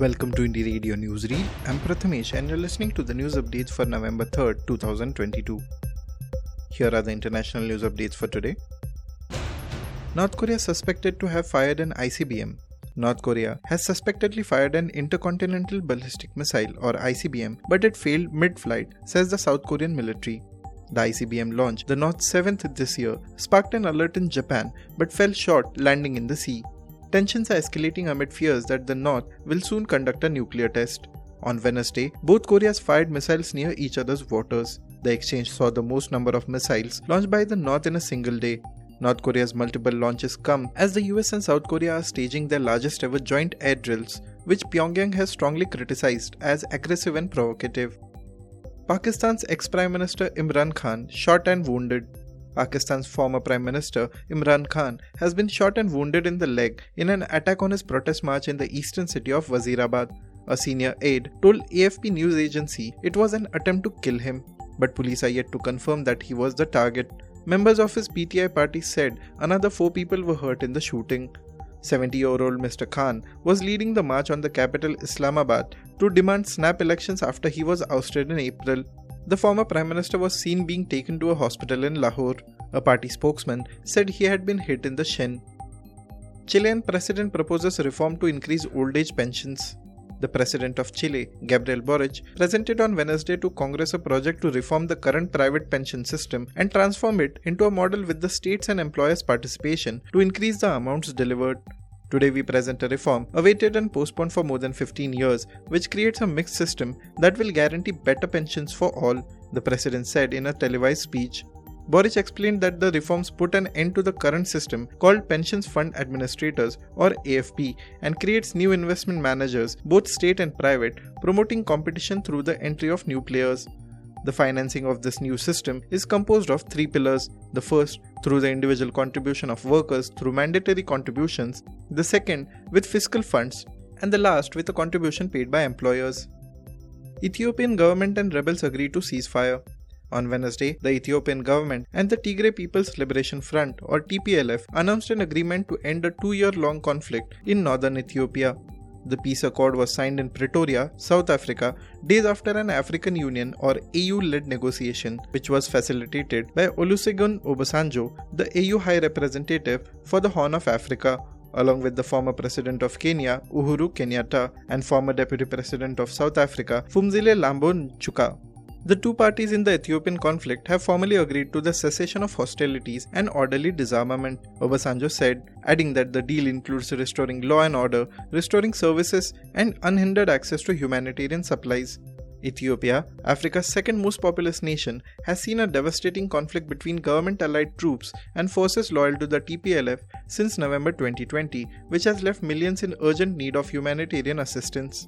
Welcome to Indie Radio Newsreel. I'm Prathamesh and you're listening to the news updates for November 3rd, 2022. Here are the international news updates for today. North Korea suspected to have fired an ICBM. North Korea has suspectedly fired an intercontinental ballistic missile or ICBM, but it failed mid-flight, says the South Korean military. The ICBM launch, the North 7th this year, sparked an alert in Japan but fell short, landing in the sea. Tensions are escalating amid fears that the North will soon conduct a nuclear test. On Wednesday, both Koreas fired missiles near each other's waters. The exchange saw the most number of missiles launched by the North in a single day. North Korea's multiple launches come as the US and South Korea are staging their largest ever joint air drills, which Pyongyang has strongly criticized as aggressive and provocative. Pakistan's ex Prime Minister Imran Khan shot and wounded. Pakistan's former Prime Minister Imran Khan has been shot and wounded in the leg in an attack on his protest march in the eastern city of Wazirabad. A senior aide told AFP news agency it was an attempt to kill him, but police are yet to confirm that he was the target. Members of his PTI party said another four people were hurt in the shooting. 70 year old Mr. Khan was leading the march on the capital Islamabad to demand snap elections after he was ousted in April. The former Prime Minister was seen being taken to a hospital in Lahore. A party spokesman said he had been hit in the shin. Chilean president proposes reform to increase old age pensions. The president of Chile, Gabriel Boric, presented on Wednesday to Congress a project to reform the current private pension system and transform it into a model with the states and employers' participation to increase the amounts delivered. Today we present a reform awaited and postponed for more than 15 years, which creates a mixed system that will guarantee better pensions for all, the president said in a televised speech. Boric explained that the reforms put an end to the current system called Pensions Fund Administrators or AFP and creates new investment managers, both state and private, promoting competition through the entry of new players. The financing of this new system is composed of three pillars. The first, through the individual contribution of workers through mandatory contributions, the second, with fiscal funds, and the last, with a contribution paid by employers. Ethiopian government and rebels agree to ceasefire. On Wednesday, the Ethiopian government and the Tigray People's Liberation Front or TPLF announced an agreement to end a two year long conflict in northern Ethiopia. The peace accord was signed in Pretoria, South Africa, days after an African Union or AU led negotiation, which was facilitated by Olusegun Obasanjo, the AU High Representative for the Horn of Africa, along with the former President of Kenya, Uhuru Kenyatta, and former Deputy President of South Africa, Phumzile Mlambo Ngcuka. The two parties in the Ethiopian conflict have formally agreed to the cessation of hostilities and orderly disarmament, Obasanjo said, adding that the deal includes restoring law and order, restoring services, and unhindered access to humanitarian supplies. Ethiopia, Africa's second most populous nation, has seen a devastating conflict between government allied troops and forces loyal to the TPLF since November 2020, which has left millions in urgent need of humanitarian assistance.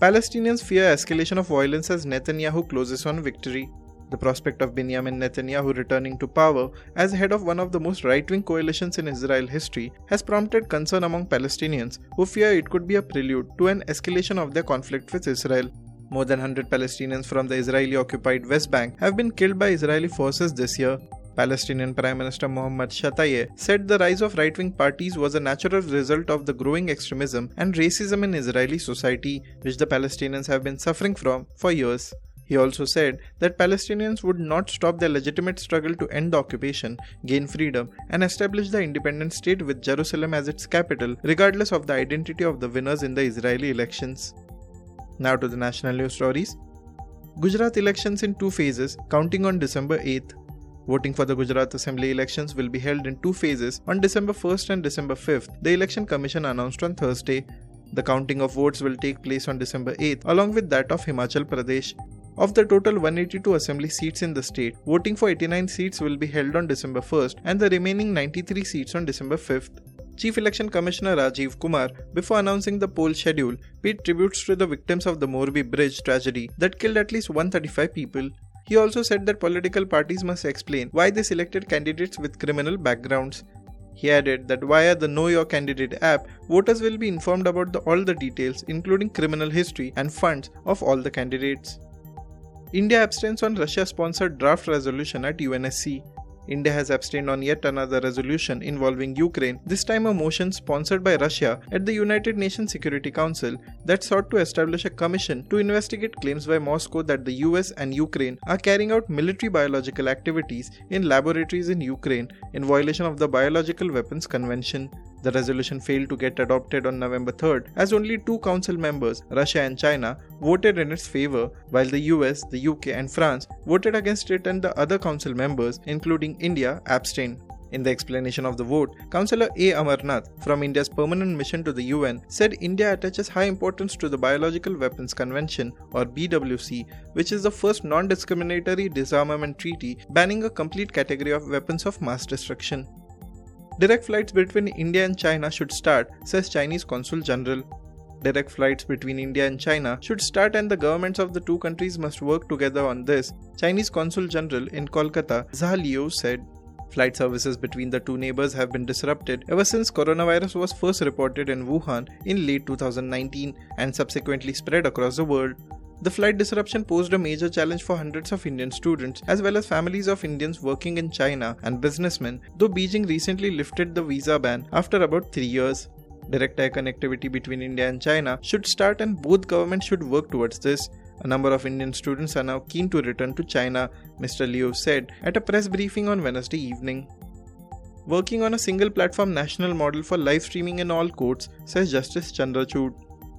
Palestinians fear escalation of violence as Netanyahu closes on victory. The prospect of Benjamin Netanyahu returning to power as head of one of the most right wing coalitions in Israel history has prompted concern among Palestinians who fear it could be a prelude to an escalation of their conflict with Israel. More than 100 Palestinians from the Israeli occupied West Bank have been killed by Israeli forces this year, Palestinian Prime Minister Mohammad Shtayyeh said the rise of right wing parties was a natural result of the growing extremism and racism in Israeli society, which the Palestinians have been suffering from for years. He also said that Palestinians would not stop their legitimate struggle to end the occupation, gain freedom, and establish the independent state with Jerusalem as its capital, regardless of the identity of the winners in the Israeli elections. Now to the national news stories. Gujarat elections in two phases, counting on December 8th. Voting for the Gujarat Assembly elections will be held in two phases on December 1st and December 5th, the Election Commission announced on Thursday. The counting of votes will take place on December 8th, along with that of Himachal Pradesh. Of the total 182 assembly seats in the state, voting for 89 seats will be held on December 1st and the remaining 93 seats on December 5th. Chief Election Commissioner Rajiv Kumar, before announcing the poll schedule, paid tributes to the victims of the Morbi Bridge tragedy that killed at least 135 people. He also said that political parties must explain why they selected candidates with criminal backgrounds. He added that via the Know Your Candidate app, voters will be informed about the, all the details, including criminal history and funds, of all the candidates. India abstains on Russia sponsored draft resolution at UNSC. India has abstained on yet another resolution involving Ukraine, this time a motion sponsored by Russia at the United Nations Security Council that sought to establish a commission to investigate claims by Moscow that the US and Ukraine are carrying out military biological activities in laboratories in Ukraine in violation of the Biological Weapons Convention. The resolution failed to get adopted on November 3rd as only two council members, Russia and China, voted in its favor, while the US, the UK, and France voted against it, and the other council members, including India, abstained. In the explanation of the vote, Counsellor A. Amarnath from India's permanent mission to the UN said India attaches high importance to the Biological Weapons Convention or BWC, which is the first non discriminatory disarmament treaty banning a complete category of weapons of mass destruction. Direct flights between India and China should start, says Chinese Consul General. Direct flights between India and China should start, and the governments of the two countries must work together on this, Chinese Consul General in Kolkata, Zha Liu, said. Flight services between the two neighbors have been disrupted ever since coronavirus was first reported in Wuhan in late 2019 and subsequently spread across the world. The flight disruption posed a major challenge for hundreds of Indian students as well as families of Indians working in China and businessmen, though Beijing recently lifted the visa ban after about three years. Direct air connectivity between India and China should start, and both governments should work towards this. A number of Indian students are now keen to return to China, Mr. Liu said at a press briefing on Wednesday evening. Working on a single platform national model for live streaming in all courts, says Justice Chandrachud.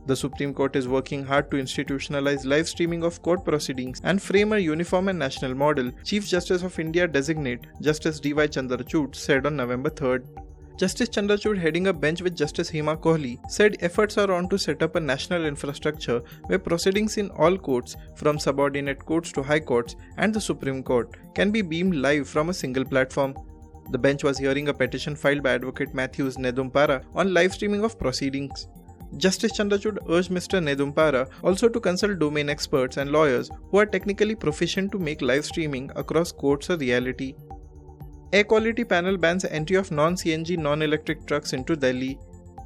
The Supreme Court is working hard to institutionalize live streaming of court proceedings and frame a uniform and national model, Chief Justice of India designate Justice D.Y. Chandrachud said on November 3rd. Justice Chandrachud, heading a bench with Justice Hema Kohli, said efforts are on to set up a national infrastructure where proceedings in all courts, from subordinate courts to high courts and the Supreme Court, can be beamed live from a single platform. The bench was hearing a petition filed by Advocate Matthews Nedumpara on live streaming of proceedings. Justice Chandrachud urged Mr. Nedumpara also to consult domain experts and lawyers who are technically proficient to make live streaming across courts a reality. Air Quality Panel bans entry of non CNG non electric trucks into Delhi.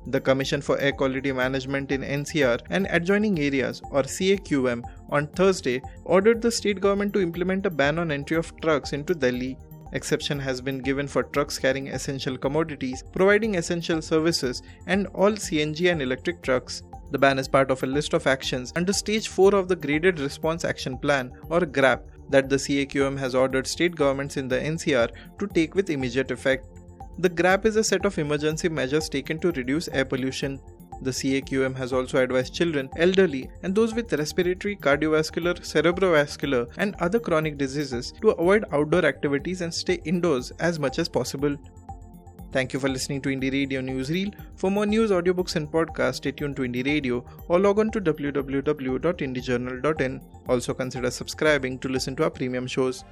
The Commission for Air Quality Management in NCR and adjoining areas, or CAQM, on Thursday ordered the state government to implement a ban on entry of trucks into Delhi Exception has been given for trucks carrying essential commodities, providing essential services, and all CNG and electric trucks. The ban is part of a list of actions under Stage 4 of the Graded Response Action Plan, or GRAP, that the CAQM has ordered state governments in the NCR to take with immediate effect. The GRAP is a set of emergency measures taken to reduce air pollution. The CAQM has also advised children, elderly, and those with respiratory, cardiovascular, cerebrovascular, and other chronic diseases to avoid outdoor activities and stay indoors as much as possible. Thank you for listening to Indie Radio Newsreel. For more news, audiobooks, and podcasts, stay tuned to Indie Radio or log on to www.indiejournal.in. Also consider subscribing to listen to our premium shows.